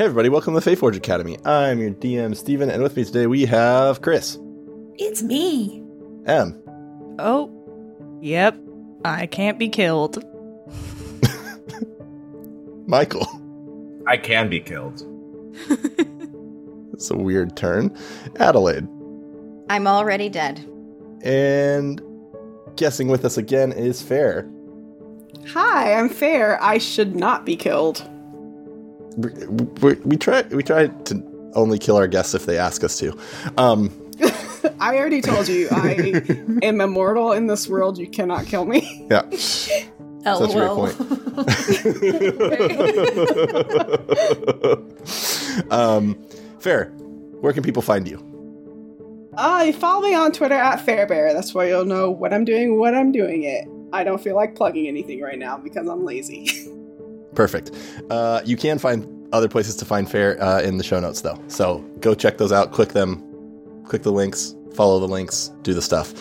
Hey everybody, welcome to the Fayforge Academy. I'm your DM, Steven, and with me today we have Chris. It's me. M. Oh, yep. I can't be killed. Michael. I can be killed. It's a weird turn. Adelaide. I'm already dead. And guessing with us again is Fair. Hi, I'm fair. I should not be killed. We, we, we try we try to only kill our guests if they ask us to. Um, I already told you I am immortal in this world. You cannot kill me. yeah. That's a great point. um, Fair, where can people find you? Uh, follow me on Twitter at Fairbear. That's where you'll know what I'm doing, what I'm doing it. I don't feel like plugging anything right now because I'm lazy. Perfect. Uh, you can find other places to find Fair uh, in the show notes, though. So go check those out. Click them. Click the links. Follow the links. Do the stuff.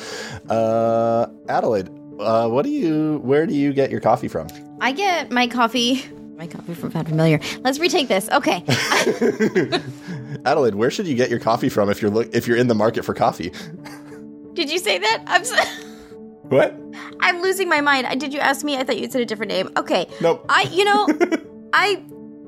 Uh, Adelaide, uh, what do you? Where do you get your coffee from? I get my coffee. My coffee from Found Familiar. Let's retake this. Okay. Adelaide, where should you get your coffee from if you're look if you're in the market for coffee? Did you say that? I'm so- What? I'm losing my mind. Did you ask me? I thought you said a different name. Okay. Nope. I you know, I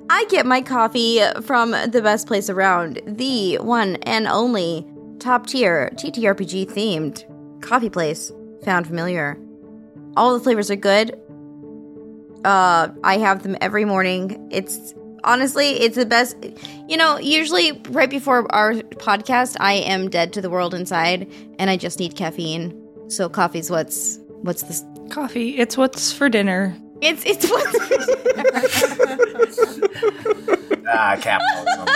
I get my coffee from the best place around, the one and only top tier TTRPG themed coffee place, Found Familiar. All the flavors are good. Uh, I have them every morning. It's honestly, it's the best. You know, usually right before our podcast, I am dead to the world inside, and I just need caffeine. So coffee's what's what's this? Coffee, it's what's for dinner. It's it's what's. Ah, capitalism.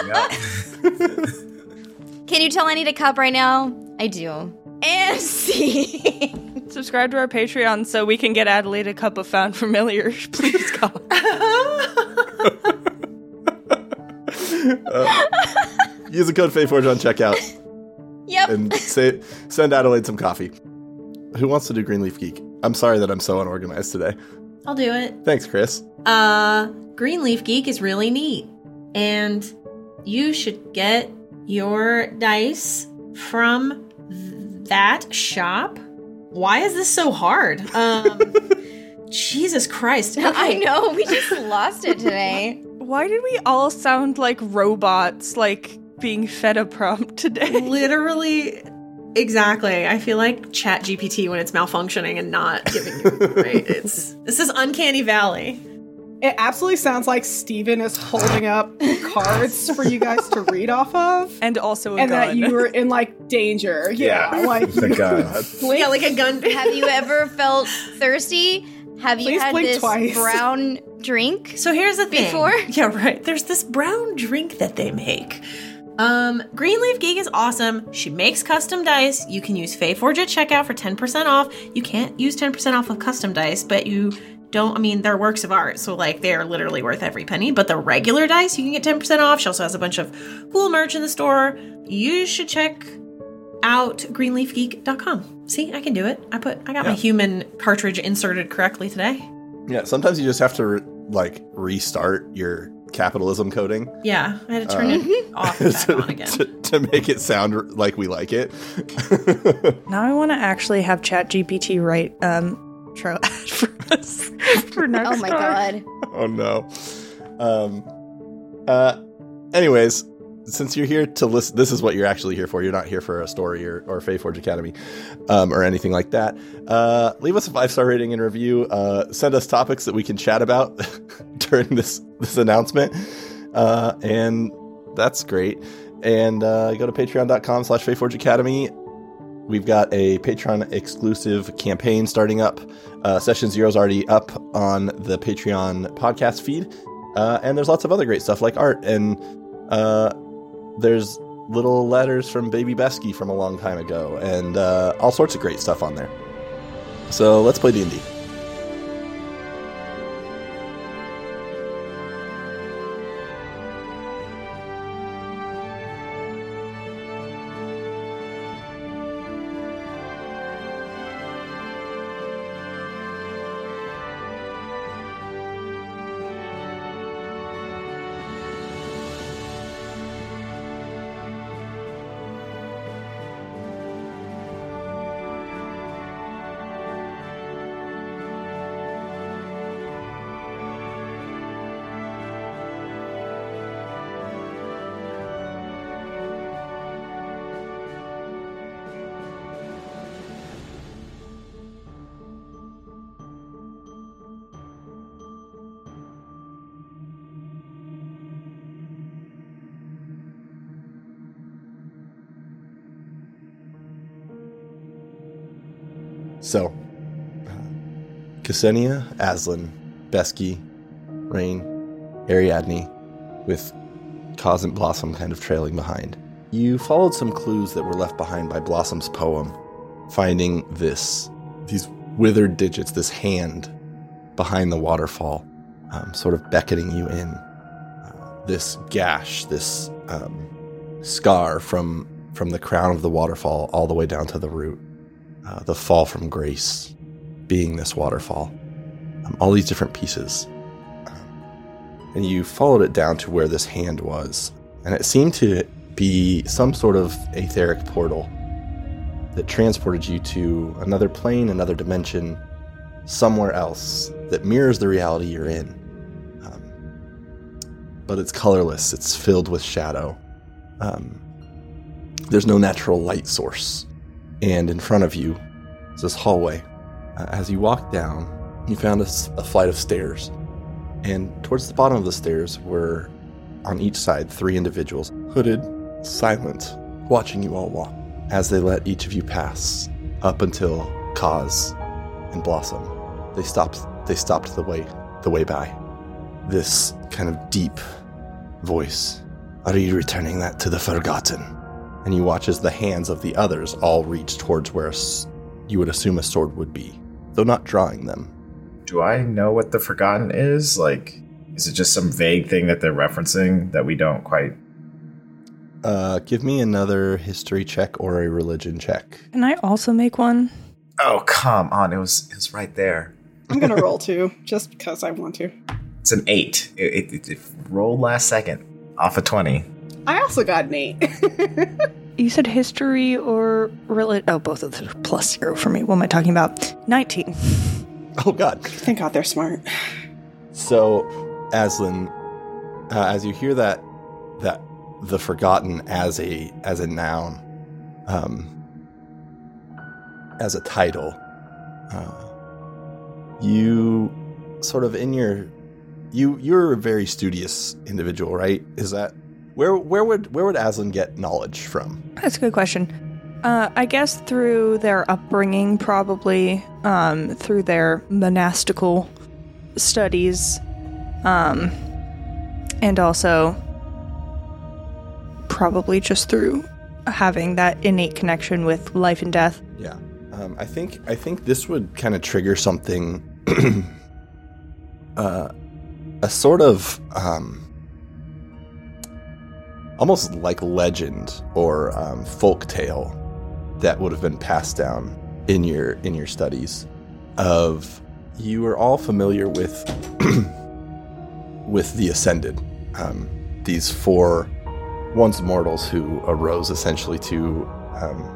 Can you tell I need a cup right now? I do. And see. Subscribe to our Patreon so we can get Adelaide a cup of Found Familiar. Please, God. Use the code FAYFORGE on checkout yep. and say, send Adelaide some coffee. Who wants to do Greenleaf Geek? I'm sorry that I'm so unorganized today. I'll do it. Thanks, Chris. Uh, Greenleaf Geek is really neat. And you should get your dice from th- that shop. Why is this so hard? Um, Jesus Christ. I know. We just lost it today. Why did we all sound like robots, like being fed a prompt today? Literally, exactly. I feel like Chat GPT when it's malfunctioning and not giving you right. It's this is uncanny valley. it absolutely sounds like Steven is holding up cards for you guys to read off of. And also a And gun. that you were in like danger. Yeah. Yeah. Like The gun. Yeah, like a gun. Have you ever felt thirsty? Have you Please had blink this twice. brown drink? So here's the thing. Before? Yeah, right. There's this brown drink that they make. Um, Greenleaf Geek is awesome. She makes custom dice. You can use Fayforge at checkout for 10% off. You can't use 10% off of custom dice, but you don't, I mean, they're works of art, so like they are literally worth every penny. But the regular dice, you can get 10% off. She also has a bunch of cool merch in the store. You should check out greenleafgeek.com. See, I can do it. I put, I got my human cartridge inserted correctly today. Yeah, sometimes you just have to re- like restart your capitalism coding Yeah, I had to turn Uh, it off and back to, on again. to, to make it sound like we like it. now I want to actually have ChatGPT write um intro ad for us for next Oh my time. god. oh no. Um. Uh. Anyways, since you're here to listen, this is what you're actually here for. You're not here for a story or, or Forge Academy, um, or anything like that. Uh, leave us a five star rating and review. Uh, send us topics that we can chat about during this this announcement, uh, and that's great. And uh, go to patreon.com slash Forge Academy. We've got a Patreon exclusive campaign starting up. Uh, Session Zero is already up on the Patreon podcast feed. Uh, and there's lots of other great stuff like art. And there's little letters from Baby Besky from a long time ago. And uh, all sorts of great stuff on there. So let's play D&D. So, Ksenia, Aslan, Besky, Rain, Ariadne, with and Blossom kind of trailing behind. You followed some clues that were left behind by Blossom's poem, finding this, these withered digits, this hand behind the waterfall, um, sort of beckoning you in. Uh, this gash, this um, scar from from the crown of the waterfall all the way down to the root. Uh, the fall from grace being this waterfall. Um, all these different pieces. Um, and you followed it down to where this hand was. And it seemed to be some sort of etheric portal that transported you to another plane, another dimension, somewhere else that mirrors the reality you're in. Um, but it's colorless, it's filled with shadow. Um, there's no natural light source. And in front of you is this hallway. Uh, as you walk down, you found a flight of stairs. And towards the bottom of the stairs were, on each side, three individuals, hooded, silent, watching you all walk as they let each of you pass up until Kaz and Blossom. They stopped. They stopped the way the way by. This kind of deep voice. Are you returning that to the Forgotten? And you watch as the hands of the others all reach towards where a s- you would assume a sword would be, though not drawing them. Do I know what the Forgotten is? Like, is it just some vague thing that they're referencing that we don't quite? Uh, give me another history check or a religion check. Can I also make one? Oh, come on! It was it was right there. I'm gonna roll two, just because I want to. It's an eight. It, it, it, it rolled last second off a twenty. I also got an eight. You said history or reli- Oh, both of them are plus zero for me. What am I talking about? 19. Oh God! Thank God they're smart. So, Aslan, uh, as you hear that, that the forgotten as a as a noun, um, as a title, uh, you sort of in your you you're a very studious individual, right? Is that where where would where would Aslan get knowledge from? That's a good question. Uh, I guess through their upbringing, probably um, through their monastical studies, um, and also probably just through having that innate connection with life and death. Yeah, um, I think I think this would kind of trigger something, uh, a sort of um, almost like legend or um, folk tale that would have been passed down in your in your studies. Of you are all familiar with with the ascended, um, these four once mortals who arose essentially to um,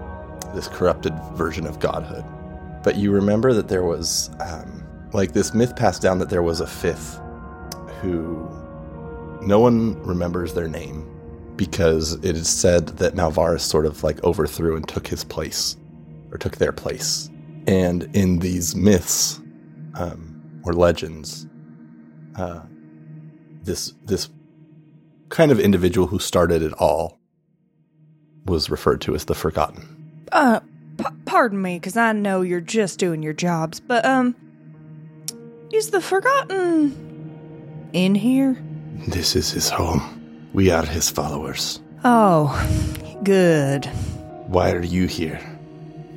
this corrupted version of godhood. But you remember that there was, um, like, this myth passed down that there was a fifth who no one remembers their name because it is said that Malvaris sort of like overthrew and took his place or took their place. And in these myths um, or legends, uh, this this kind of individual who started it all was referred to as the Forgotten. Uh, p- pardon me, because I know you're just doing your jobs, but um, is the Forgotten in here? This is his home. We are his followers. Oh, good. Why are you here?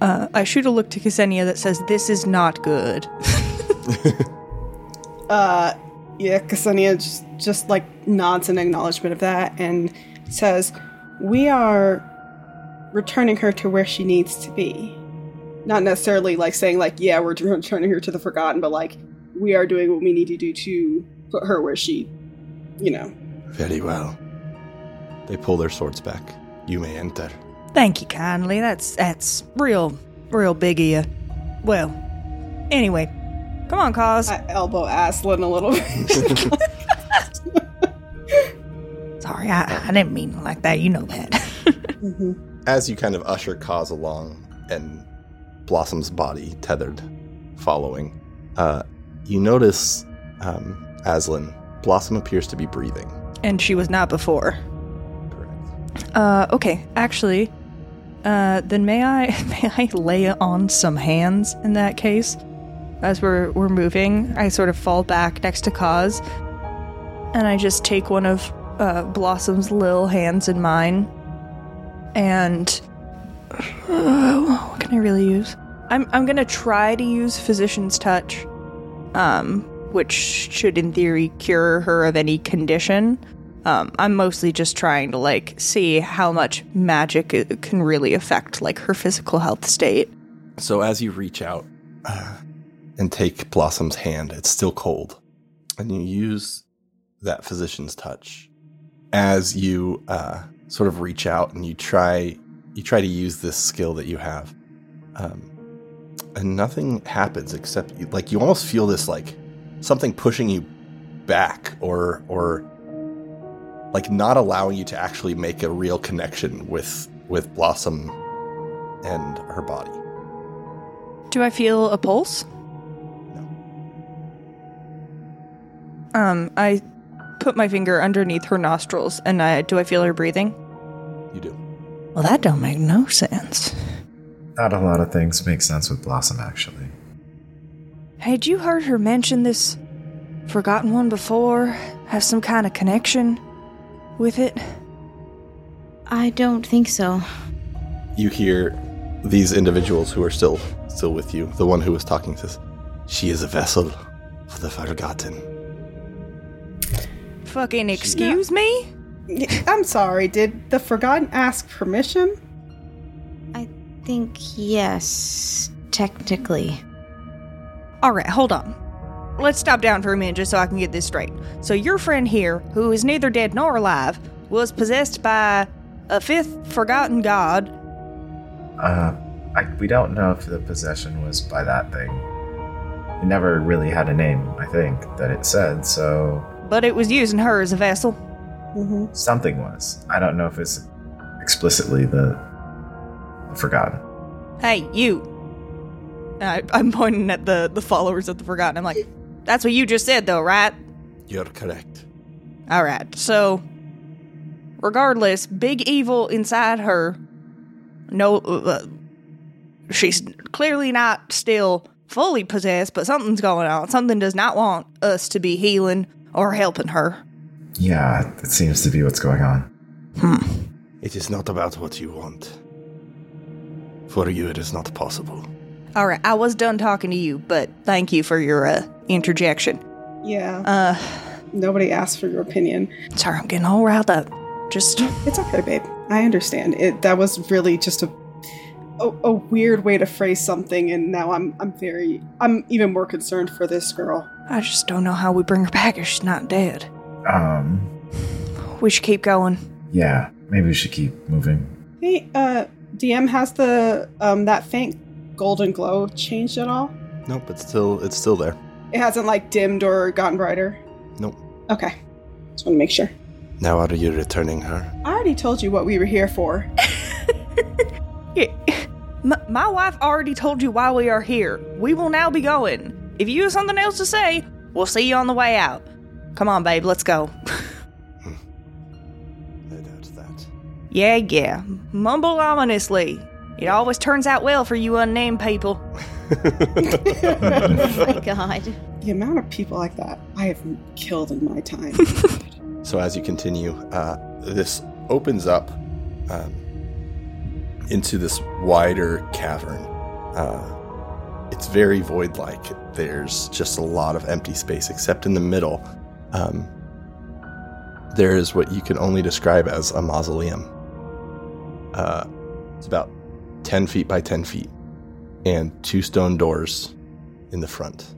Uh, I shoot a look to Ksenia that says, "This is not good." Uh, yeah, Ksenia just, just like nods in acknowledgement of that and says, We are returning her to where she needs to be. Not necessarily like saying, like, yeah, we're returning her to the Forgotten, but like, we are doing what we need to do to put her where she, you know. Very well. They pull their swords back. You may enter. Thank you kindly. That's that's real, real big of you. Well, anyway, come on, Kaz. I elbow Aslan a little bit. Sorry, I, I didn't mean like that. You know that. Mhm. As you kind of usher Kaz along and Blossom's body tethered, following, uh, you notice um, Aslan. Blossom appears to be breathing. and she was not before. Uh, okay. Actually, Uh, then may I may I lay on some hands in that case? As we're we're moving, I sort of fall back next to Kaz, and I just take one of uh, Blossom's little hands in mine, and uh, what can I really use? I'm I'm gonna try to use Physician's Touch, um, which should in theory cure her of any condition. Um, I'm mostly just trying to like see how much magic can really affect like her physical health state. So as you reach out uh, and take Blossom's hand, it's still cold, and you use that physician's touch as you uh, sort of reach out and you try you try to use this skill that you have, um, and nothing happens except you, like you almost feel this like something pushing you back or or like not allowing you to actually make a real connection with with Blossom and her body. Do I feel a pulse? No. Um, I put my finger underneath her nostrils, and I do I feel her breathing? You do. Well, that don't make no sense. Not a lot of things make sense with Blossom, actually. Had you heard her mention this forgotten one before? Have some kind of connection with it? I don't think so. You hear these individuals who are still still with you. The one who was talking says, "She is a vessel for the forgotten." Fucking excuse me? I'm sorry, did the Forgotten ask permission? I think yes, technically. All right, hold on. Let's stop down for a minute just so I can get this straight. So your friend here, who is neither dead nor alive, was possessed by a fifth forgotten god. Uh, I, we don't know if the possession was by that thing. It never really had a name, I think, that it said, so But it was using her as a vessel. Mm-hmm. something was. I don't know if it's explicitly the Forgotten. Hey, you. I, I'm pointing at the, the followers of the Forgotten. I'm like, that's what you just said, though, right? You're correct. All right. So, regardless, big evil inside her. No, uh, she's clearly not still fully possessed, but something's going on. Something does not want us to be healing or helping her. Yeah, it seems to be what's going on. Hmm. It is not about what you want. For you, it is not possible. All right, I was done talking to you, but thank you for your uh, interjection. Yeah. Uh, Nobody asked for your opinion. sorry, I'm getting all riled up. Just It's okay, babe. I understand. It that was really just a, a a weird way to phrase something, and now I'm I'm very I'm even more concerned for this girl. I just don't know how we bring her back if she's not dead. Um, We should keep going. yeah, maybe we should keep moving. Hey, uh, DM has the um that faint golden glow changed at all? Nope, it's still it's still there. It hasn't like dimmed or gotten brighter. Nope. Okay, just want to make sure. Now are you returning her? I already told you what we were here for. Yeah. M- my wife already told you why we are here. We will now be going. If you have something else to say, we'll see you on the way out. Come on, babe, let's go. Hmm. I doubt that. yeah, yeah. Mumble ominously. It always turns out well for you unnamed people. Oh my god. The amount of people like that I have killed in my time. So as you continue, uh, this opens up um, into this wider cavern. Uh, it's very void-like. There's just a lot of empty space, except in the middle. Um, there is what you can only describe as a mausoleum. Uh, it's about ten feet by ten feet, and two stone doors in the front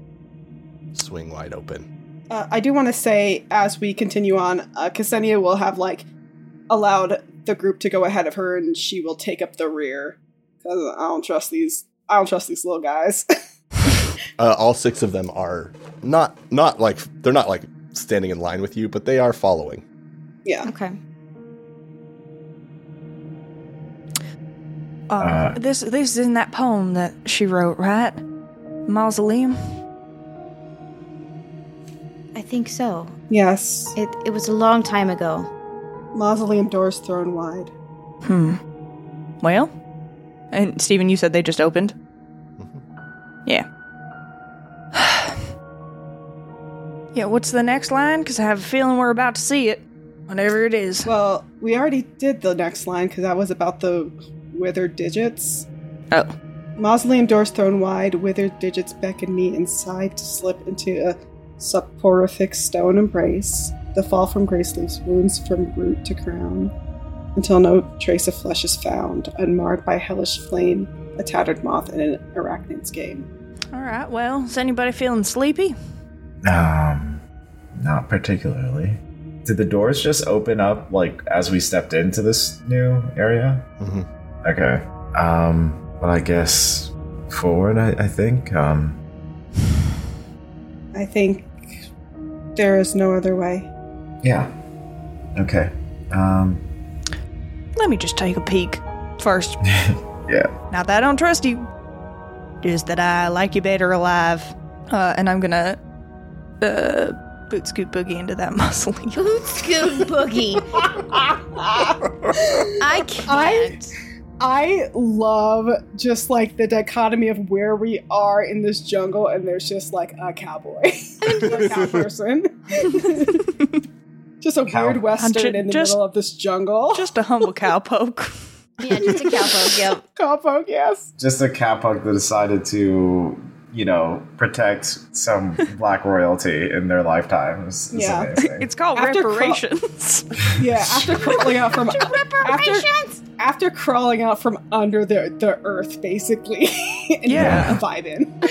swing wide open. uh, I do want to say, as we continue on, uh, Ksenia will have like allowed the group to go ahead of her, and she will take up the rear because I don't trust these. I don't trust these little guys. Uh, all six of them are not not like they're not like standing in line with you, but they are following. yeah. Okay. Uh, Uh, this this is in that poem that she wrote, right? Mausoleum. I think so. Yes. It it was a long time ago. Mausoleum doors thrown wide. Hmm. Well, And Stephen, you said they just opened? Yeah. yeah, what's the next line? Because I have a feeling we're about to see it. Whatever it is. Well, we already did the next line because that was about the withered digits. Oh. Mausoleum doors thrown wide, withered digits beckon me inside to slip into a soporific stone embrace. The fall from grace leaves wounds from root to crown, until no trace of flesh is found, unmarred by hellish flame, a tattered moth in an arachnid's game. All right, well, is anybody feeling sleepy? Um, not particularly. Did the doors just open up like as we stepped into this new area? hmm Okay. Um, well, I guess forward. I, I think. Um, I think there is no other way. yeah. Okay. Um, Let me just take a peek first. yeah. Not that I don't trust you, just that I like you better alive. Uh, and I'm gonna uh, boot scoot boogie into that mausoleum. Boot scoot boogie. I can't. I love just like the dichotomy of where we are in this jungle, and there's just like a cowboy, a cow person, just a Cow- weird western ju- in the just- middle of this jungle. Just a humble cowpoke. yeah, just a cowpoke. Yep. Cowpoke, yes. Just a cowpoke that decided to, you know, protect some black royalty in their lifetimes. is Yeah. amazing. It's called After craw- reparations. Yeah, after crawling out from after, Reparations. after crawling out from under the the earth, basically, and Yeah. a vibe in.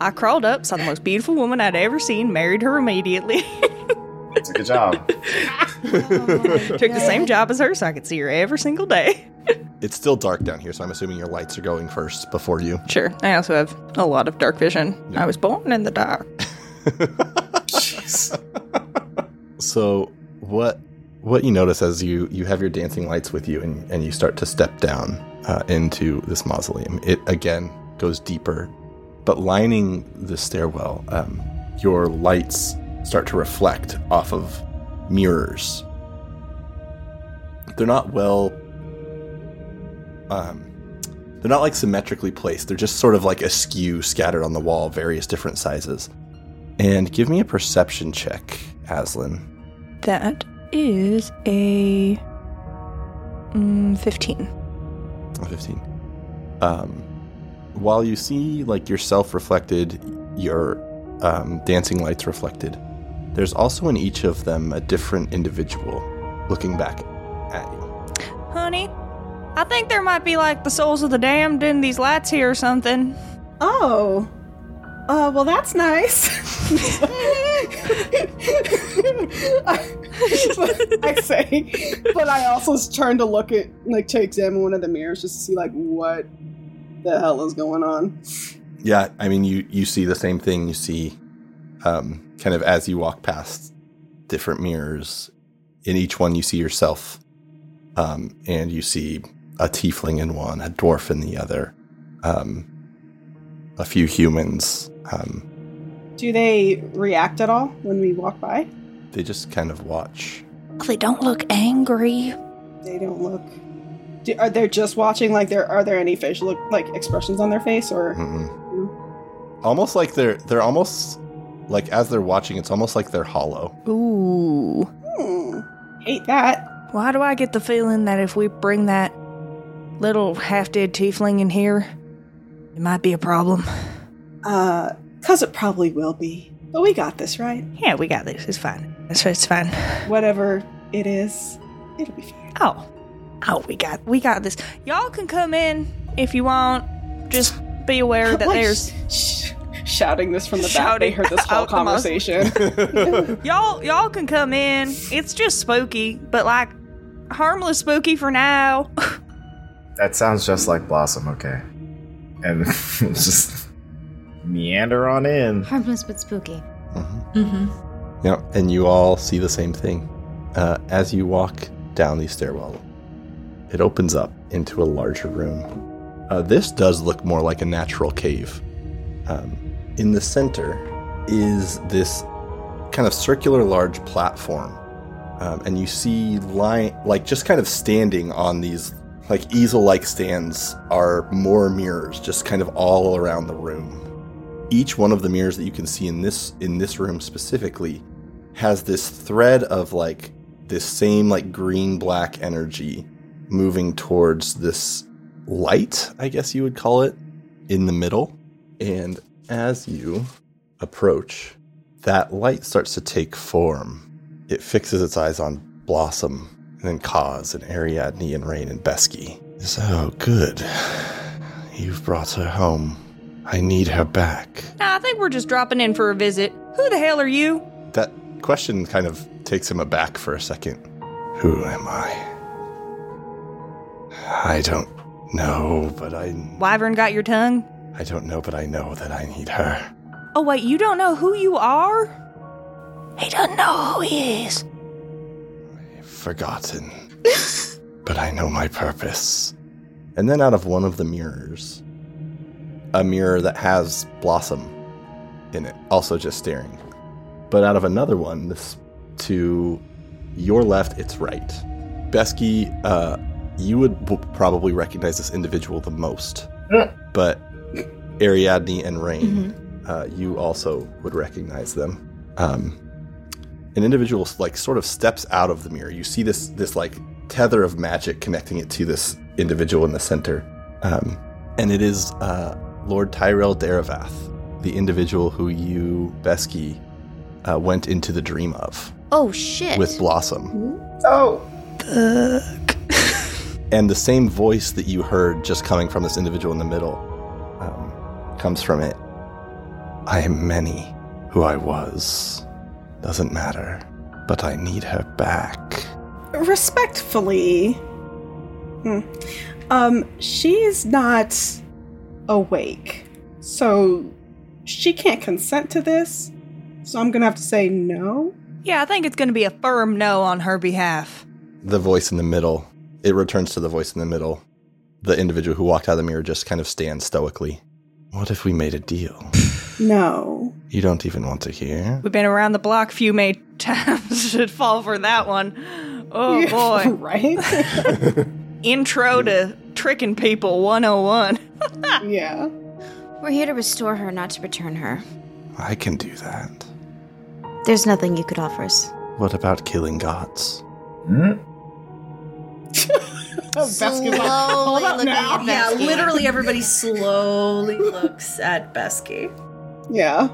I crawled up, saw the most beautiful woman I'd ever seen, married her immediately. It's a good job. Took the same job as her so I could see her every single day. It's still dark down here, so I'm assuming your lights are going first before you. Sure. I also have a lot of dark vision. I was born in the dark. Jeez. So what what you notice as you you have your dancing lights with you and, and you start to step down uh, into this mausoleum, it again goes deeper, but lining the stairwell, um, your lights start to reflect off of mirrors. They're not well. Um, they're not like symmetrically placed. They're just sort of like askew, scattered on the wall, various different sizes. And give me a perception check, Aslan. That is a mm, 15. Oh, 15. Um, while you see like yourself reflected, your um, dancing lights reflected, there's also in each of them a different individual looking back at you. Honey, I think there might be like the souls of the damned in these lights here or something. Oh. Uh, well, that's nice. I say, but I also turn to look at, like, to examine one of the mirrors just to see, like, what the hell is going on. Yeah, I mean, you you see the same thing. You see, um, kind of as you walk past different mirrors. In each one, you see yourself, um, and you see a tiefling in one, a dwarf in the other, um, a few humans. Um, Do they react at all when we walk by? They just kind of watch. They don't look angry. They don't look. Do, are they just watching? Like, there are there any facial like expressions on their face, or Mm-mm. Almost like they're they're almost like as they're watching, it's almost like they're hollow. Ooh. hmm, hate that. Why do I get the feeling that if we bring that little half dead tiefling in here, it might be a problem? Uh, cause it probably will be. But we got this, right? Yeah, we got this. It's fine. It's, it's fine. Whatever it is, it'll be fine. Oh. Oh, we got we got this. Y'all can come in if you want. Just be aware that Like, there's sh- shouting this from the back. They heard this whole out the mus- conversation. y'all y'all can come in. It's just spooky, but like harmless spooky for now. That sounds just like Blossom, okay. And just meander on in. Harmless but spooky. Mhm. Mm-hmm. Yeah, and you all see the same thing. Uh, as you walk down the stairwell, it opens up into a larger room. Uh, this does look more like a natural cave. Um, in the center is this kind of circular large platform. Um, and you see line like just kind of standing on these like easel like stands are more mirrors just kind of all around the room. Each one of the mirrors that you can see in this in this room specifically has this thread of like this same like green black energy moving towards this light, I guess you would call it, in the middle. And as you approach, that light starts to take form. It fixes its eyes on Blossom, and then Kaz, and Ariadne, and Rain, and Besky. So good. You've brought her home. I need her back. Nah, I think we're just dropping in for a visit. Who the hell are you? That question kind of takes him aback for a second. Who am I? I don't know, but I Wyvern got your tongue? I don't know, but I know that I need her. Oh, wait, you don't know who you are? He doesn't know who he is. I've Forgotten. but I know my purpose. And then out of one of the mirrors, a mirror that has Blossom in it, also just staring. But out of another one, this to your left, it's right. Besky, uh, you would w- probably recognize this individual the most. but Ariadne and Rain, uh, you also would recognize them. Um, an individual like sort of steps out of the mirror. You see this this like tether of magic connecting it to this individual in the center, um, and it is uh, Lord Tyrell Daravath, the individual who you Besky uh, went into the dream of Oh shit. with Blossom. Oh, and the same voice that you heard just coming from this individual in the middle um, comes from it. I am many who I was. Doesn't matter. But I need her back. Respectfully, hmm, um, she's not awake, so she can't consent to this. So I'm gonna have to say no. Yeah, I think it's going to be a firm no on her behalf. The voice in the middle, it returns to the voice in the middle. The individual who walked out of the mirror just kind of stands stoically. What if we made a deal? No. You don't even want to hear? We've been around the block a few many times. Should fall for that one. Oh boy. right? Intro to tricking people 101. yeah. We're here to restore her, not to return her. I can do that. There's nothing you could offer us. What about killing gods? Hmm? Basketball. Hold up now. Yeah, literally everybody slowly looks at Besky. Yeah.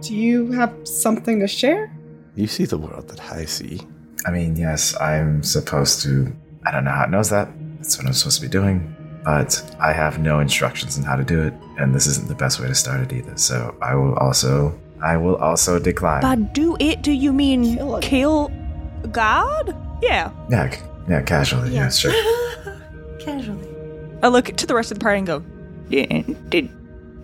Do you have something to share? You see the world that I see. I mean, yes, I'm supposed to. I don't know how it knows that. That's what I'm supposed to be doing. But I have no instructions on how to do it, and this isn't the best way to start it either. So I will also. I will also decline. By do it, do you mean Kill kill. God? Yeah. yeah, c- yeah, casually. Yeah, sure. Casually. I look to the rest of the party and go, did, did,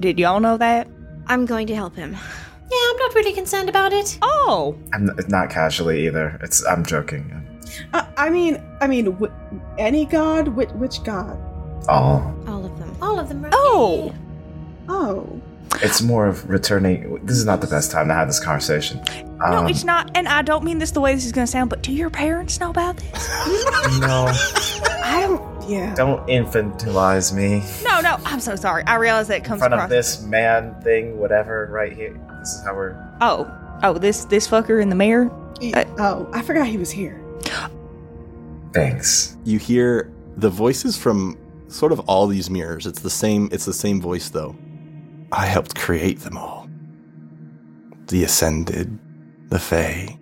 did y'all know that? I'm going to help him. Yeah, I'm not really concerned about it. Oh, I'm n- not casually either. It's. I'm joking. Uh, I mean, I mean, wh- any god? Which, which god? All. All of them. All of them. Right? Oh. Oh. It's more of returning. This is not the best time to have this conversation. no, Um, it's not. And I don't mean this the way this is going to sound, but do your parents know about this? No, I don't. Yeah. don't infantilize me no, no. I'm so sorry. I realize that in comes front across. of this man thing, whatever. Right here. This is how we're. Oh, oh, this this fucker in the mirror. Y- Oh, I forgot he was here. Thanks. you hear the voices from sort of all these mirrors. It's the same. It's the same voice though. I helped create them all. The ascended, the fae,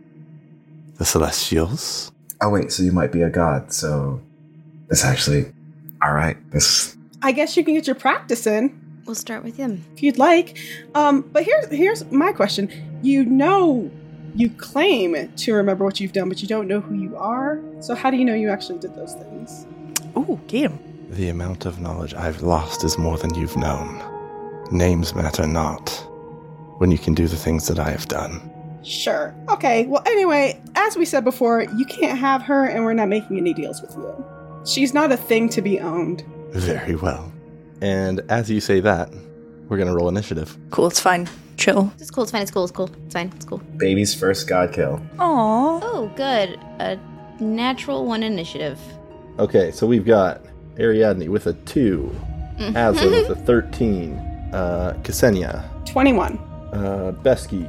the celestials. Oh wait, so you might be a god. So this actually. All right. This. I guess you can get your practice in We'll start with him. if you'd like. Um, but here's here's my question. You know, you claim to remember what you've done, but you don't know who you are. So how do you know you actually did those things? Ooh, get him. The amount of knowledge I've lost is more than you've known. Names matter not when you can do the things that I have done. Sure. Okay. Well, anyway, as we said before, you can't have her, and we're not making any deals with you. She's not a thing to be owned. Very well. And as you say that, we're gonna roll initiative. Cool, it's fine. Chill. It's cool. It's fine. It's cool. It's cool. It's fine. It's cool. Baby's first god kill. Aw. Oh, good. A natural one initiative. Okay, so we've got Ariadne with a 2. Mm-hmm. Aslan with a 13. Uh, Ksenia. 21. Uh, Besky.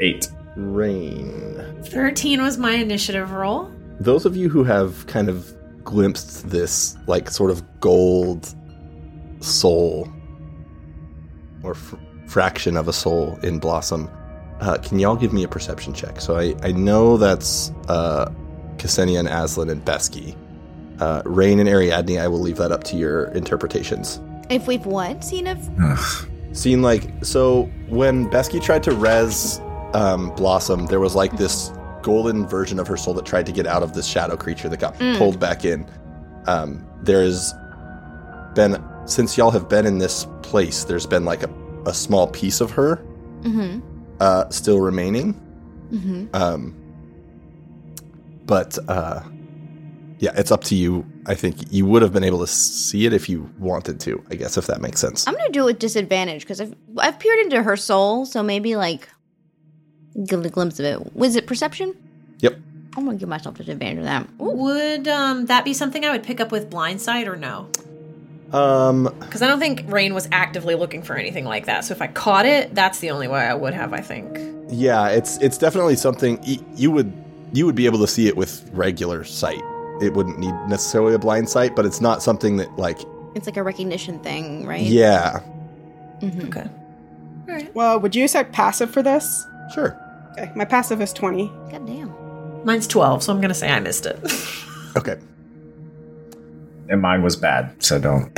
Eight. Rain. 13 was my initiative roll. Those of you who have kind of glimpsed this, like, sort of gold soul or f- fraction of a soul in Blossom, uh, can y'all give me a perception check? So I, I know that's uh, Ksenia and Aslan and Besky. Uh, Rain and Ariadne, I will leave that up to your interpretations. If we've what? Seen of Ugh. Seen like so when Besky tried to res um, Blossom, there was like this golden version of her soul that tried to get out of this shadow creature that got Mm. pulled back in. Um, there's been since y'all have been in this place, there's been like a, a small piece of her Mm-hmm. uh, still remaining. Mm-hmm. Um, but uh, yeah, it's up to you. I think you would have been able to see it if you wanted to. I guess if that makes sense. I'm gonna do it with disadvantage because I've I've peered into her soul, so maybe like get a glimpse of it. Was it perception? Yep. I'm gonna give myself disadvantage of that. Ooh. Would um, that be something I would pick up with blindsight or no? Um, Because I don't think Rain was actively looking for anything like that. So if I caught it, that's the only way I would have, I think. Yeah, it's it's definitely something y- you would you would be able to see it with regular sight. It wouldn't need necessarily a blind sight, but it's not something that like It's like a recognition thing, right? yeah, Mhm. Okay. All right. Well, would you say passive for this? sure. Okay, my passive is 20. God damn. Mine's 12, so I'm going to say I missed it. Okay. And mine was bad, so don't.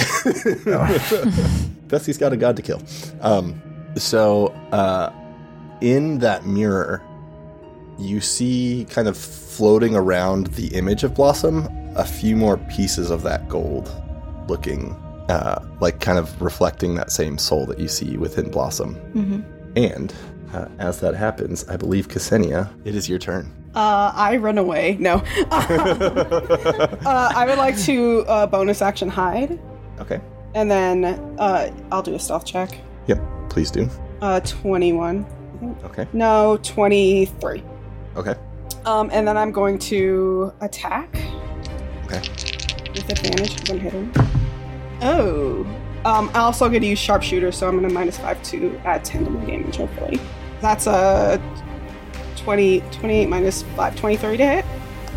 Bessie's got a god to kill. Um, so uh, in that mirror, you see kind of floating around the image of Blossom a few more pieces of that gold, looking uh, like kind of reflecting that same soul that you see within Blossom. Mm-hmm. And uh, as that happens, I believe Ksenia, it is your turn. Uh, I run away. No. uh, I would like to uh, bonus action hide, Okay. and then uh, I'll do a stealth check. Yep. Please do. Uh, 21. Okay. No, 23. Okay. Um, and then I'm going to attack Okay. with advantage because I'm hidden. Oh. Um, I'm also get to use sharpshooter, so I'm going to minus 5 to add 10 to my damage, hopefully. That's a 20, 28 minus 5, 23 to hit.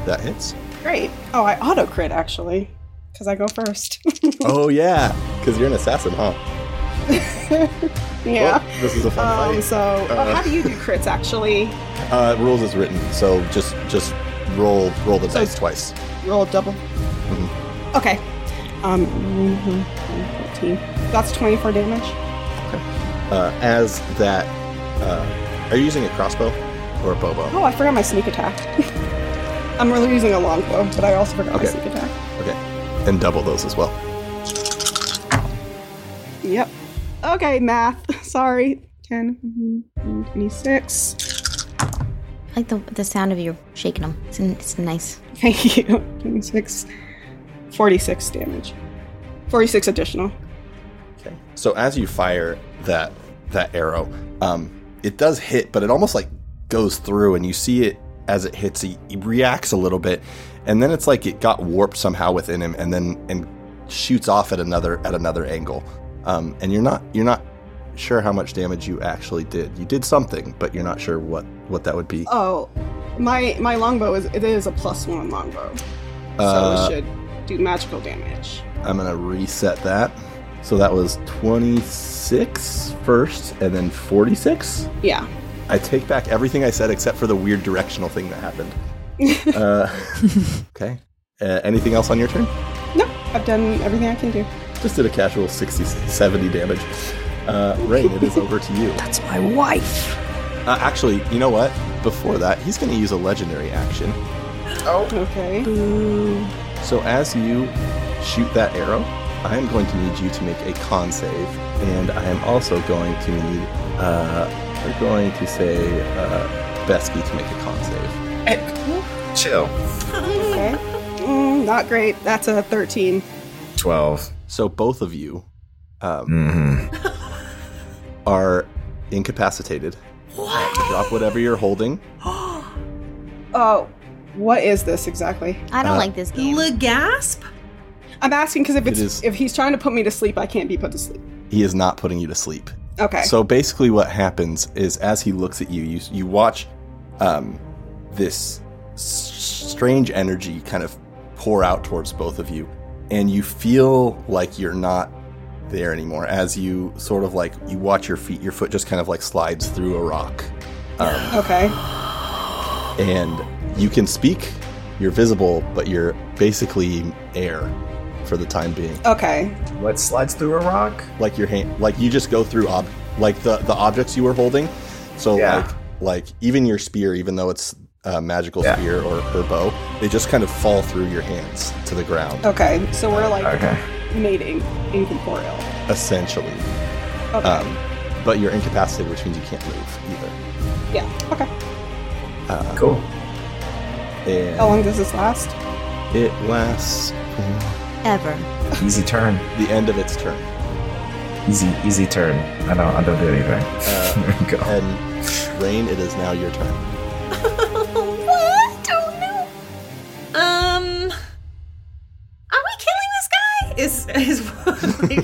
That hits. Great. Oh, I auto crit actually, because I go first. oh yeah, because you're an assassin, huh? yeah. Well, this is a fun Um, fight. so, uh, Uh, how do you do crits actually? Uh, rules is written, so just just roll roll the dice twice. Roll double. Mm-hmm. Okay. Um, mhm, 14. That's 24 damage. Uh, as that, uh, are you using a crossbow or a bow bow? Oh, I forgot my sneak attack. I'm really using a longbow, but I also forgot Okay. my sneak attack. Okay, and double those as well. Yep. Okay, math. Sorry. 10, 26. I like the the sound of you shaking them. It's, it's nice. Thank you. 26. 46 damage. 46 additional. Okay. So as you fire that that arrow, um, it does hit, but it almost like goes through, and you see it as it hits. He, he reacts a little bit, and then it's like it got warped somehow within him, and then and shoots off at another at another angle. Um, and you're not you're not sure how much damage you actually did. You did something, but you're not sure what what that would be. Oh, my my longbow is it is a plus one longbow, so Uh, it should do magical damage. I'm gonna reset that. So that was 26 first, and then 46. Yeah. I take back everything I said except for the weird directional thing that happened. uh, okay. Uh, anything else on your turn? No, I've done everything I can do. Just did a casual 60, 70 damage. Uh, Rain, it is over to you. That's my wife. Uh, actually, you know what? Before that, he's going to use a legendary action. Oh, okay. So as you shoot that arrow, I am going to need you to make a con save, and I am also going to need. Uh, we're going to say uh, Besky to make a con save. Chill. Okay. Mm, not great. That's a 13. 12. So both of you um, Mm-hmm. are incapacitated. What? Drop whatever you're holding. Oh, what is this exactly? I don't Uh, like this game. Legasp? I'm asking because if It it's is- if he's trying to put me to sleep, I can't be put to sleep. He is not putting you to sleep. Okay. So basically, what happens is as he looks at you, you you watch um, this s- strange energy kind of pour out towards both of you, and you feel like you're not there anymore. As you sort of like you watch your feet, your foot just kind of like slides through a rock, um, okay. and you can speak. You're visible, but you're basically air for the time being. Okay. What slides through a rock? like your hand like you just go through ob- like the the objects you were holding so Yeah. like like even your spear even though it's a magical Yeah. spear or, or bow they just kind of fall through your hands to the ground Okay. So we're like Okay. Mating incorporeal. essentially Okay. um, but you're incapacitated which means you can't move either yeah. Okay. uh, Cool. and How long does this last? it lasts for Ever. Easy turn. the end of its turn Easy, easy turn. I don't, I don't do anything. Uh, there we go. and rain it is now your turn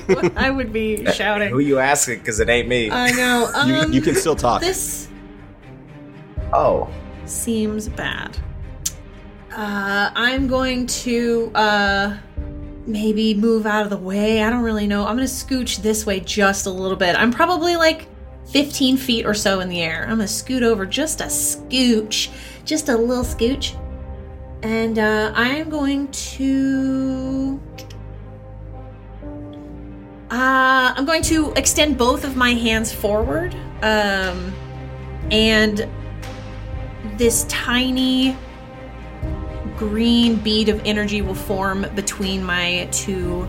I would be shouting. Who you asking? Because it ain't me. I know. Um, you, you can still talk This oh. seems bad. Uh, I'm going to uh maybe move out of the way. I don't really know. I'm gonna scooch this way just a little bit. I'm probably like 15 feet or so in the air. I'm gonna scoot over just a scooch, just a little scooch, and uh, I am going to. Uh, I'm going to extend both of my hands forward, um, and this tiny green bead of energy will form between my two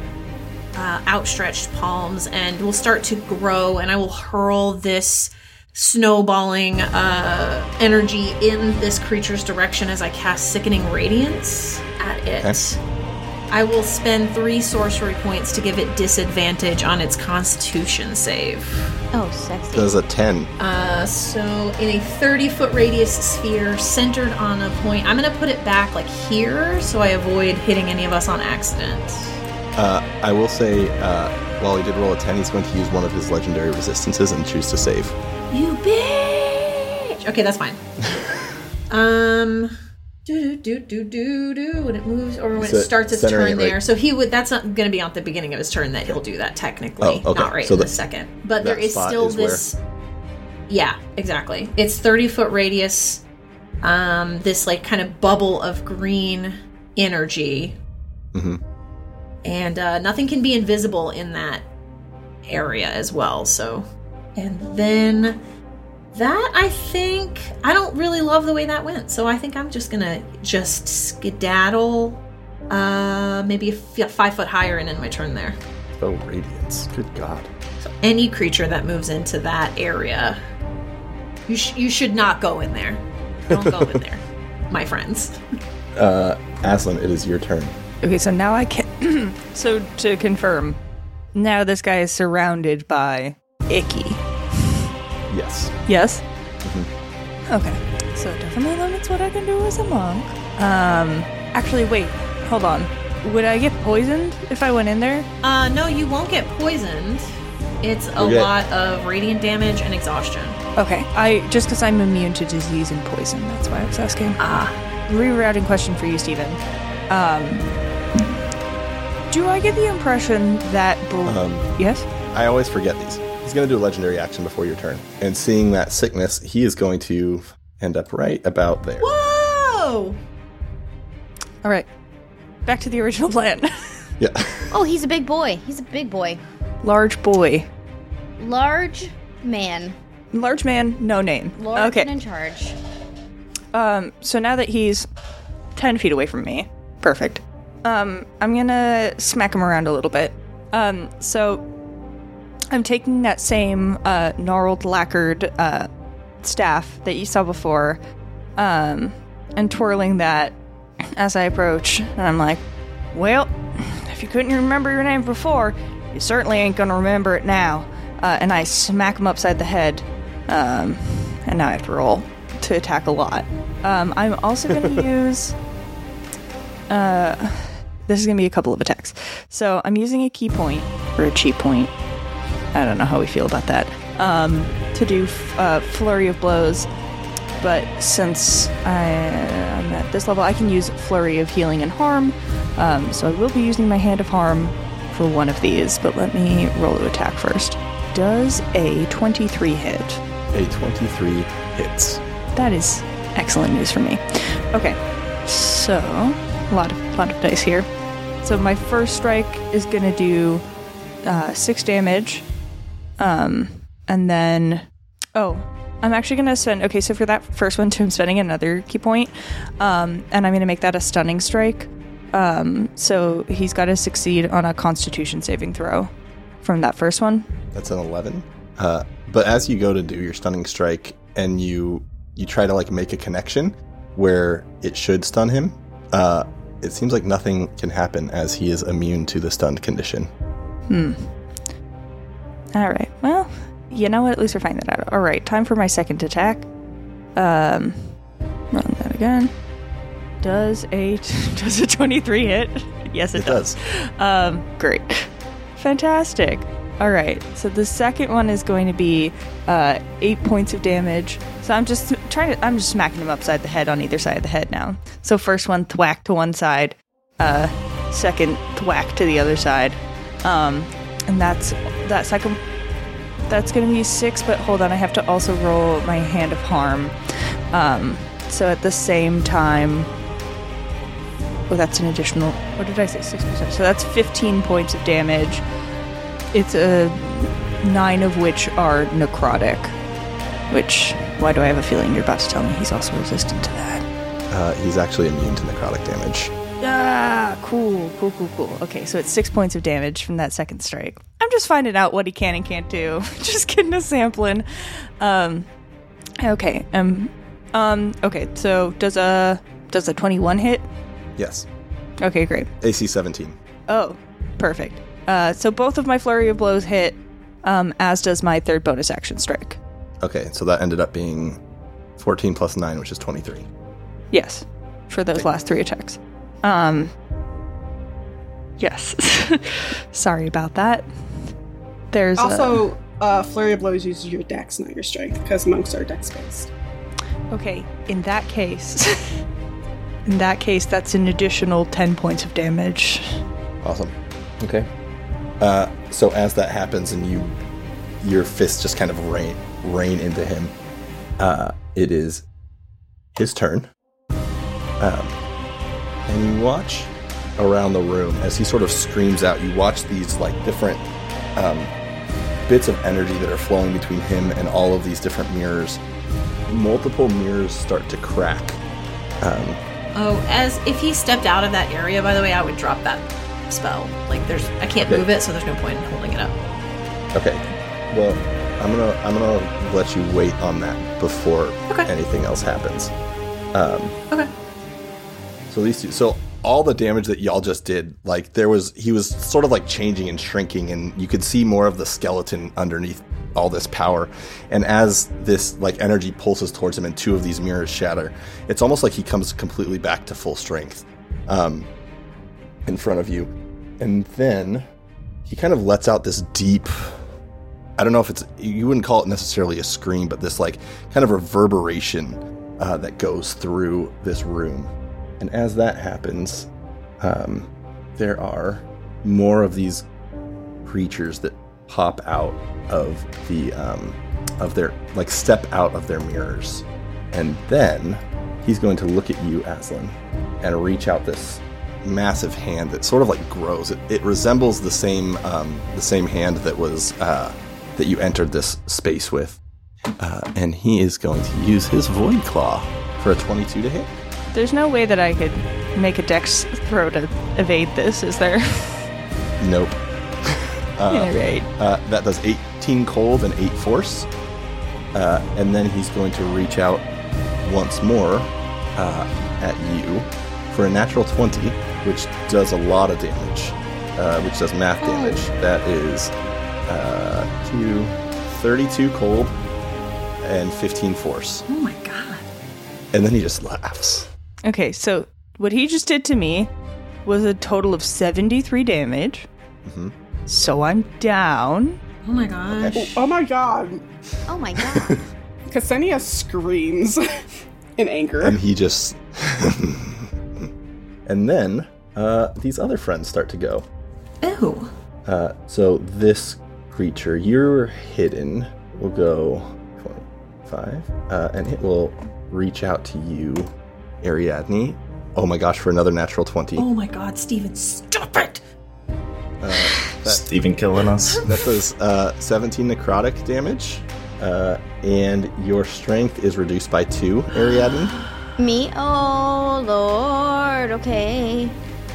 uh, outstretched palms and will start to grow and i will hurl this snowballing uh, energy in this creature's direction as i cast sickening radiance at it Okay. I will spend three sorcery points to give it disadvantage on its constitution save Oh, sexy. does a 10 uh, so in a 30 foot radius sphere centered on a point, I'm gonna put it back like here so I avoid hitting any of us on accident. Uh, I will say, uh, while he did roll a 10, he's going to use one of his legendary resistances and choose to save. You bitch! Okay, that's fine. um. Do do do do do do when it moves or when So it starts its turn it right- there. So he would. That's not going to be on the beginning of his turn that he'll do that technically. Oh, okay. Not right So in the- the second. But there is still is where- this. Yeah, exactly. It's thirty foot radius. Um, this like kind of bubble of green energy, Mhm. and uh, nothing can be invisible in that area as well. So, and then that I think I don't really love the way that went. So I think I'm just gonna just skedaddle, uh, maybe a f- five foot higher and end my turn there. Oh, radiance. Good God. So any creature that moves into that area, you sh- you should not go in there. Don't go in there, my friends. Uh, Aslan, it is your turn. Okay, so now I can. so to confirm, now this guy is surrounded by icky. Yes. Yes. Okay, so it definitely limits what I can do as a monk. Um, actually, wait, hold on. Would I get poisoned if I went in there? Uh, no, you won't get poisoned. It's a Okay. lot of radiant damage and exhaustion. Okay, I just because I'm immune to disease and poison. That's why I was asking. Ah, Rerouting question for you, Steven. Um, do I get the impression that? Br- Um, yes. I always forget these. He's going to do a legendary action before your turn. And seeing that sickness, he is going to end up right about there. whoa! All right. Back to the original plan. Yeah. Oh, he's a big boy. He's a big boy. Large boy. Large man. Large man, no name. Large okay. and in charge. Um, so now that he's 10 feet away from me, perfect. Um, I'm gonna smack him around a little bit. Um, so I'm taking that same, uh, gnarled, lacquered, uh, staff that you saw before, um, and twirling that as I approach. And I'm like, well, if you couldn't remember your name before, you certainly ain't gonna remember it now. Uh, and I smack him upside the head. Um, and now I have to roll to attack a lot. Um, I'm also going to use uh, this is gonna be a couple of attacks. So I'm using a ki point or a cheat point. I don't know how we feel about that. Um, to do f- uh, flurry of blows, but since I, am at this level, I can use flurry of healing and harm. Um, so I will be using my hand of harm for one of these. But let me roll to attack first. Does a 23 hit? A 23 hits. That is excellent news for me. Okay, so a lot of lot of dice here. So my first strike is gonna do uh, six damage, um, and then oh, I'm actually gonna spend. Okay, so for that first one, too, I'm spending another ki point, um, and I'm gonna make that a stunning strike. Um, so he's got to succeed on a Constitution saving throw from that first one. That's an 11. Uh, but as you go to do your stunning strike and you you try to like make a connection where it should stun him, uh, it seems like nothing can happen as he is immune to the stunned condition. All right. Well, you know what? At least we're finding that out. All right. Time for my second attack. Um, run that again. Does a does a twenty three hit? yes, it, It does. Um, great, fantastic. All right. So the second one is going to be uh, eight points of damage. So I'm just trying to. I'm just smacking him upside the head on either side of the head now. So first one thwack to one side. Uh, second thwack to the other side. Um, and that's that second that's going to be six, but hold on, I have to also roll my hand of harm. Um, so at the same time, oh, that's an additional. What did I say? Six percent. So that's fifteen points of damage. It's a nine of which are necrotic. Which, why do I have a feeling you're about to tell me he's also resistant to that? Uh, he's actually immune to necrotic damage. Ah, cool, cool, cool, cool. Okay, so it's six points of damage from that second strike. I'm just finding out what he can and can't do. just getting a sampling. Um, okay. Um, um. Okay. So does a does a 21 hit? Yes. Okay, great. AC 17. Oh, perfect. Uh, so both of my flurry of blows hit. Um, as does my third bonus action strike. Okay, so that ended up being 14 plus 9, which is 23. Yes, for those last three attacks. Um. Yes. Sorry about that. There's a- Also, uh, flurry of blows uses your dex, not your strength, because monks are dex based. Okay, in that case, in that case, that's an additional 10 points of damage. Awesome. Okay. Uh, so as that happens and you, your fists just kind of rain rain into him, uh, it is his turn. Um, and you watch around the room as he sort of screams out. You watch these like different um, bits of energy that are flowing between him and all of these different mirrors. Multiple mirrors start to crack. Um, Oh, as if he stepped out of that area, by the way, I would drop that spell. Like there's I can't Okay. move it, so there's no point in holding it up. Okay. Well, I'm gonna I'm gonna let you wait on that before Okay. anything else happens. Um, Okay. So these two. So all the damage that y'all just did, like there was, he was sort of like changing and shrinking, and you could see more of the skeleton underneath all this power. And as this like energy pulses towards him, and two of these mirrors shatter, it's almost like he comes completely back to full strength. Um, in front of you, and then he kind of lets out this deep I don't know if it's you wouldn't call it necessarily a scream, but this like kind of reverberation uh, that goes through this room. And as that happens, um, there are more of these creatures that pop out of the um, of their like step out of their mirrors, and then he's going to look at you, Aslan, and reach out this massive hand that sort of like grows. It, it resembles the same um, the same hand that was uh, that you entered this space with, uh, and he is going to use his void claw for a twenty-two to hit. There's no way that I could make a dex throw to evade this, is there? Nope. All right. Uh, that does 18 cold and 8 force. Uh, and then he's going to reach out once more uh, at you for a natural 20, which does a lot of damage, uh, which does math damage. That is uh, two, 32 cold and 15 force. Oh my god. And then he just laughs. Okay, so what he just did to me was a total of 73 damage. Mhm. So I'm down. Oh my gosh. Oh my god. Oh my god. Ksenia screams in anger. and he just and then uh, these other friends start to go Ew. uh, so this creature you're hidden will go 25 uh, and it will reach out to you ariadne oh my gosh for another natural 20 Oh my god, Steven, stop it! Steven killing us. that does uh, 17 necrotic damage uh, and your strength is reduced by 2 ariadne Me? Oh lord. Okay.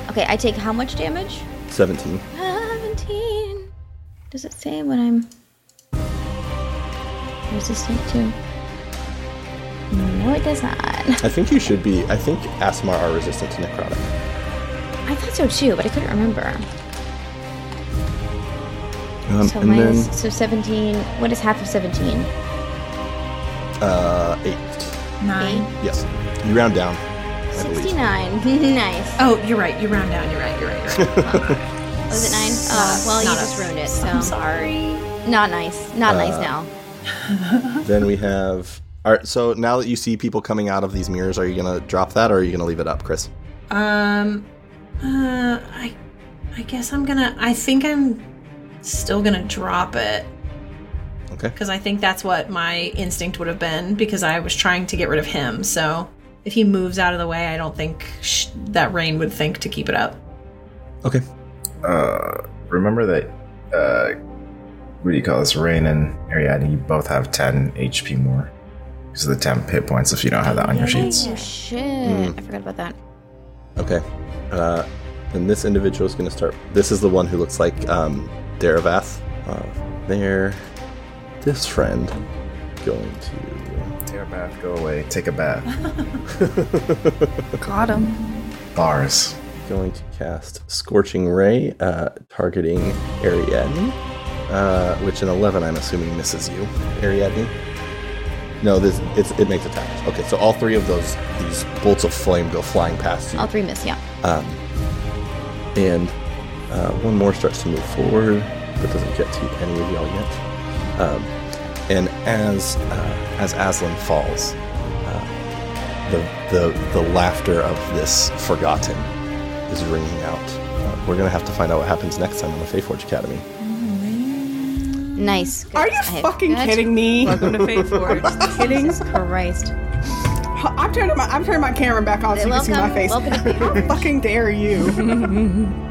Okay, I take how much damage? 17 17. Does it say what I'm resistant to? No, it does not. i think you should be i think aasimar are resistant to necrotic I thought so too, but I couldn't remember. um, So and minus, then so 17. What is half of 17? uh, 8 Nine. Yes. You round down. I 69. nice. Oh, you're right. You round down. You're right. You're right. You're right. Was it 9? Oh, well, you just us. ruined it, so. I'm sorry. Not nice. Not nice Uh, now. then we have. All right. So now that you see people coming out of these mirrors, are you gonna drop that, or are you gonna leave it up, Chris? Um, uh, I, I guess I'm gonna. I think I'm still gonna drop it Okay. because I think that's what my instinct would have been because I was trying to get rid of him. So if he moves out of the way, I don't think sh- that Rain would think to keep it up. Okay. Uh, remember that. Uh, what do you call this? Rain and Ariadne, you both have 10 HP more. Because of the 10 hit points if you don't have that on your sheets. Oh, shit. Hmm. I forgot about that. Okay. Uh, then this individual is gonna start. This is the one who looks like um, Daravath. Uh, there. This friend going to. Take a bath, go away. Take a bath. Got him. Bars. going to cast Scorching Ray, uh, targeting Ariadne, uh, which an 11 I'm assuming misses you, Ariadne. No, this it's, it makes attacks. Okay, so all three of those these bolts of flame go flying past you, All three miss, yeah. um, and uh, one more starts to move forward, but doesn't get to any of y'all yet. Um, and as uh, as Aslan falls, uh, the the the laughter of this forgotten is ringing out. Uh, we're gonna have to find out what happens next time on the Fayforge Academy. Nice. Good. Are you I fucking good. kidding me? Welcome to Fayforge. kidding? Jesus Christ. I'm turning my I'm turning my camera back on so you can see my face. welcome to How fucking dare you?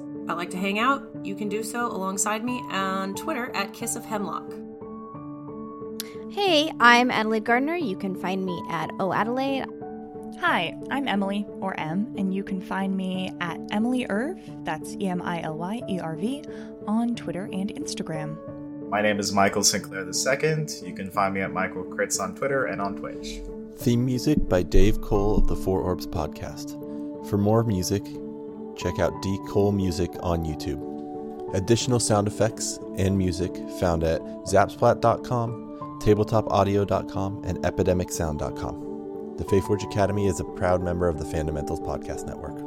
I like to hang out. You can do so alongside me on Twitter at Kiss of Hemlock. Hey, I'm Adelaide Gardner. You can find me at Oh Adelaide. Hi, I'm Emily, or M, and you can find me at Emily Irv, that's E M I L Y E R V, on Twitter and Instagram. My name is Michael Sinclair II. You can find me at Michael Crits on Twitter and on Twitch. Theme music by Dave Cole of the Four Orbs podcast. For more music, check out D Cole Music on YouTube. Additional sound effects and music found at zapsplat.com, tabletopaudio.com, and epidemicsound.com. The Fayforge Academy is a proud member of the Fundamentals Podcast Network.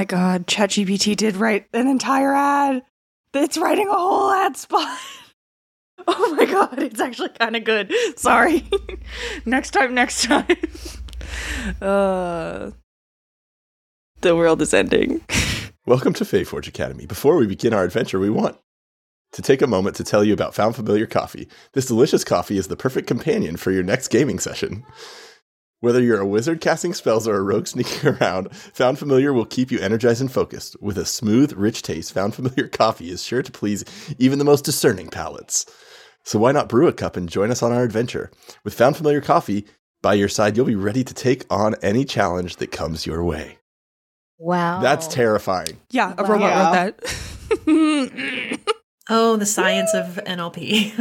My god, ChatGPT did write an entire ad. It's writing a whole ad spot. Oh my god, it's actually kind of good. Sorry. next time, next time. uh The world is ending. Welcome to Fayforge Academy. Before we begin our adventure, we want to take a moment to tell you about Found Familiar Coffee. This delicious coffee is the perfect companion for your next gaming session. Whether you're a wizard casting spells or a rogue sneaking around, Found Familiar will keep you energized and focused. With a smooth, rich taste, Found Familiar coffee is sure to please even the most discerning palates. So why not brew a cup and join us on our adventure? With Found Familiar coffee by your side, you'll be ready to take on any challenge that comes your way. Wow. That's terrifying. Yeah, a Wow. robot Yeah. wrote that. Oh, the science of NLP.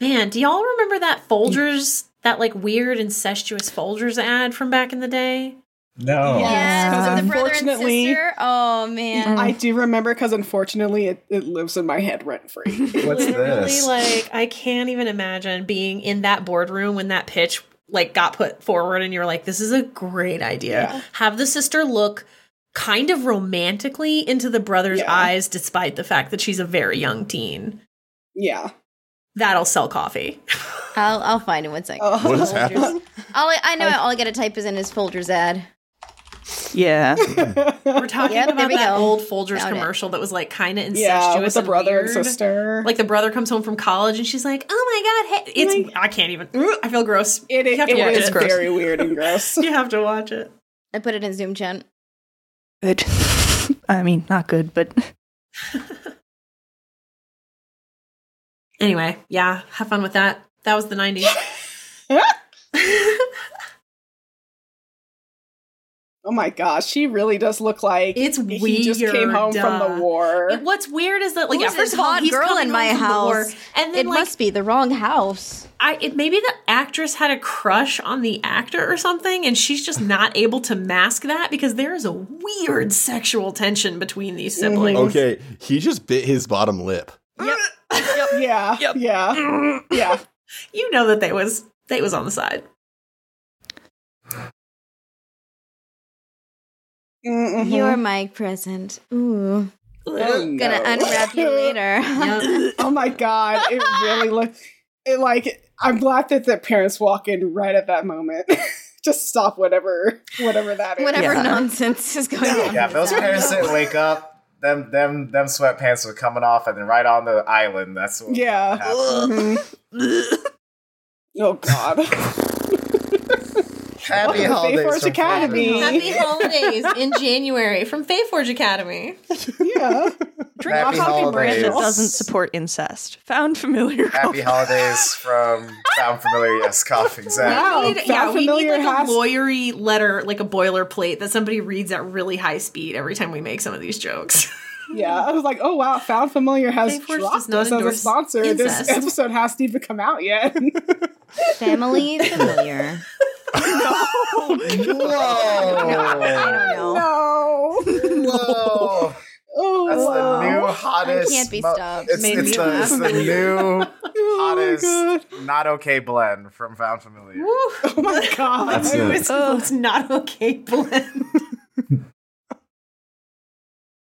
Man, do y'all remember that Folgers, that like weird incestuous Folgers ad from back in the day? No. Yes, because with the brother and unfortunately- Oh man. I do remember because unfortunately it, it lives in my head rent free. What's Literally, this? like, I can't even imagine being in that boardroom when that pitch like got put forward and you're like, this is a great idea. Yeah. Have the sister look kind of romantically into the brother's Yeah. eyes despite the fact that she's a very young teen. yeah. That'll sell coffee. I'll I'll find it one second. Oh. What is Folgers. happening? All I, I know oh. all I gotta type is in his Folgers ad. yeah. We're talking Yep, about that go. old Folgers Found it. commercial that was like kind of incestuous yeah, with the and brother weird. and sister. Like the brother comes home from college and she's like, "Oh my god, hey, it's Like- I can't even. I feel gross. it, you it, have to it watch is it. very weird and gross. You have to watch it. I put it in Zoom chat. Good. I mean, not good, but Anyway, yeah, have fun with that. That was the '90s. Oh my gosh, she really does look like It's he just came home from the war. It- What's weird is that, like, Who's yeah, first this of all, hot he's girl in my home the house? and then It like, must be the wrong house. I it, maybe the actress had a crush on the actor or something, and she's just not able to mask that because there is a weird sexual tension between these mm-hmm. siblings. Okay, he just bit his bottom lip. Yeah, yeah, yeah. You know that they was they was on the side. Mhm. You're my present. Ooh. Oh, Gonna no. unwrap you later. Yep. oh my god, it really looked it like I'm glad that the parents walk in right at that moment. Just stop whatever whatever that is. Whatever Yeah. nonsense is going on. Yeah, those parents didn't wake up. Them, them, them sweatpants were coming off, and then right on the island. That's what Yeah. happened. Mhm. oh god. Happy Welcome to holidays Fayforge from Academy. Happy holidays in January from Fayforge Academy. yeah. Drink Happy coffee, holidays. that Brandon. doesn't support incest. Found familiar. Happy coffee. holidays from Found Familiar. Yes, cough exactly. Wow. We need, Found yeah, we need familiar like has- a lawyery letter, like a boilerplate that somebody reads at really high speed every time we make some of these jokes. Yeah, I was like, oh wow, Found Familiar has Fayforge dropped does not us as a endorse sponsor. This episode hasn't even come out yet. Family familiar. Whoa! I no. Whoa! Oh, That's wow. the new hottest. can't be mo- stopped. It's, it's, the, it's the new Oh hottest not okay blend from Found Familiar. Oh my god. That's Who it. is it's not okay blend?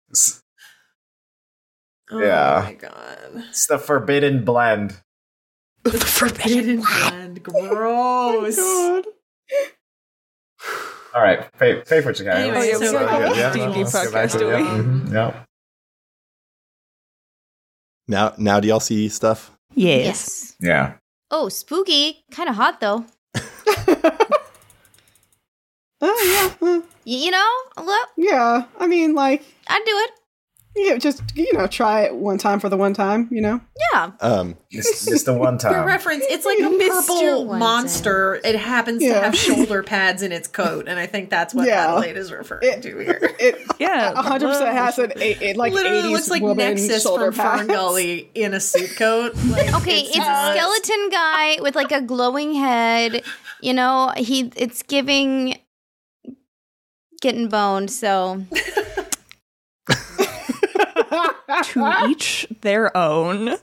It's, Oh Yeah. my god. it's the forbidden blend. The forbidden blend. Gross. Oh god. All right, pay, Faith for Chicago. Anyway, Oh, yeah, so- we gotta Yeah, D&D let's go back podcast, to do it, mm-hmm. mm-hmm. we? yeah. Now, now, do y'all see stuff? Yes. Yes. Yeah. Oh, spooky. Kind of hot though. Oh yeah. you know, look, Yeah. I mean, like, I'd do it. Yeah, just you know, try it one time for the one time. You know. Yeah. Um, Just, just the one For time. reference, it's like a purple One monster. It happens to have shoulder pads in its coat, and I think that's what Yeah. Adelaide is referring It- to here. It Yeah. a hundred percent has an a, a, like Literally eighties looks like woman Nexus shoulder from pads. Fern Gully in a suit coat. Like, Okay, it's, a skeleton guy with like a glowing head. You know, he it's giving getting boned, so to each their own.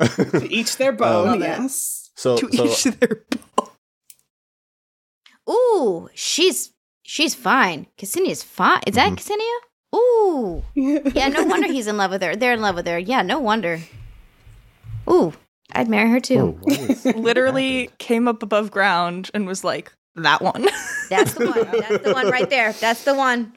to each their oh. bone. Love it. yes. so, To so each their bone. ooh, she's she's fine. Ksenia's fine. Is that mm-hmm. Ksenia? Ooh. Yeah, no wonder he's in love with her. They're in love with her. Yeah, no wonder. Ooh, I'd marry her too. Whoa, what is- literally came up above ground and was like, that one. That's the one. That's the one right there. That's the one.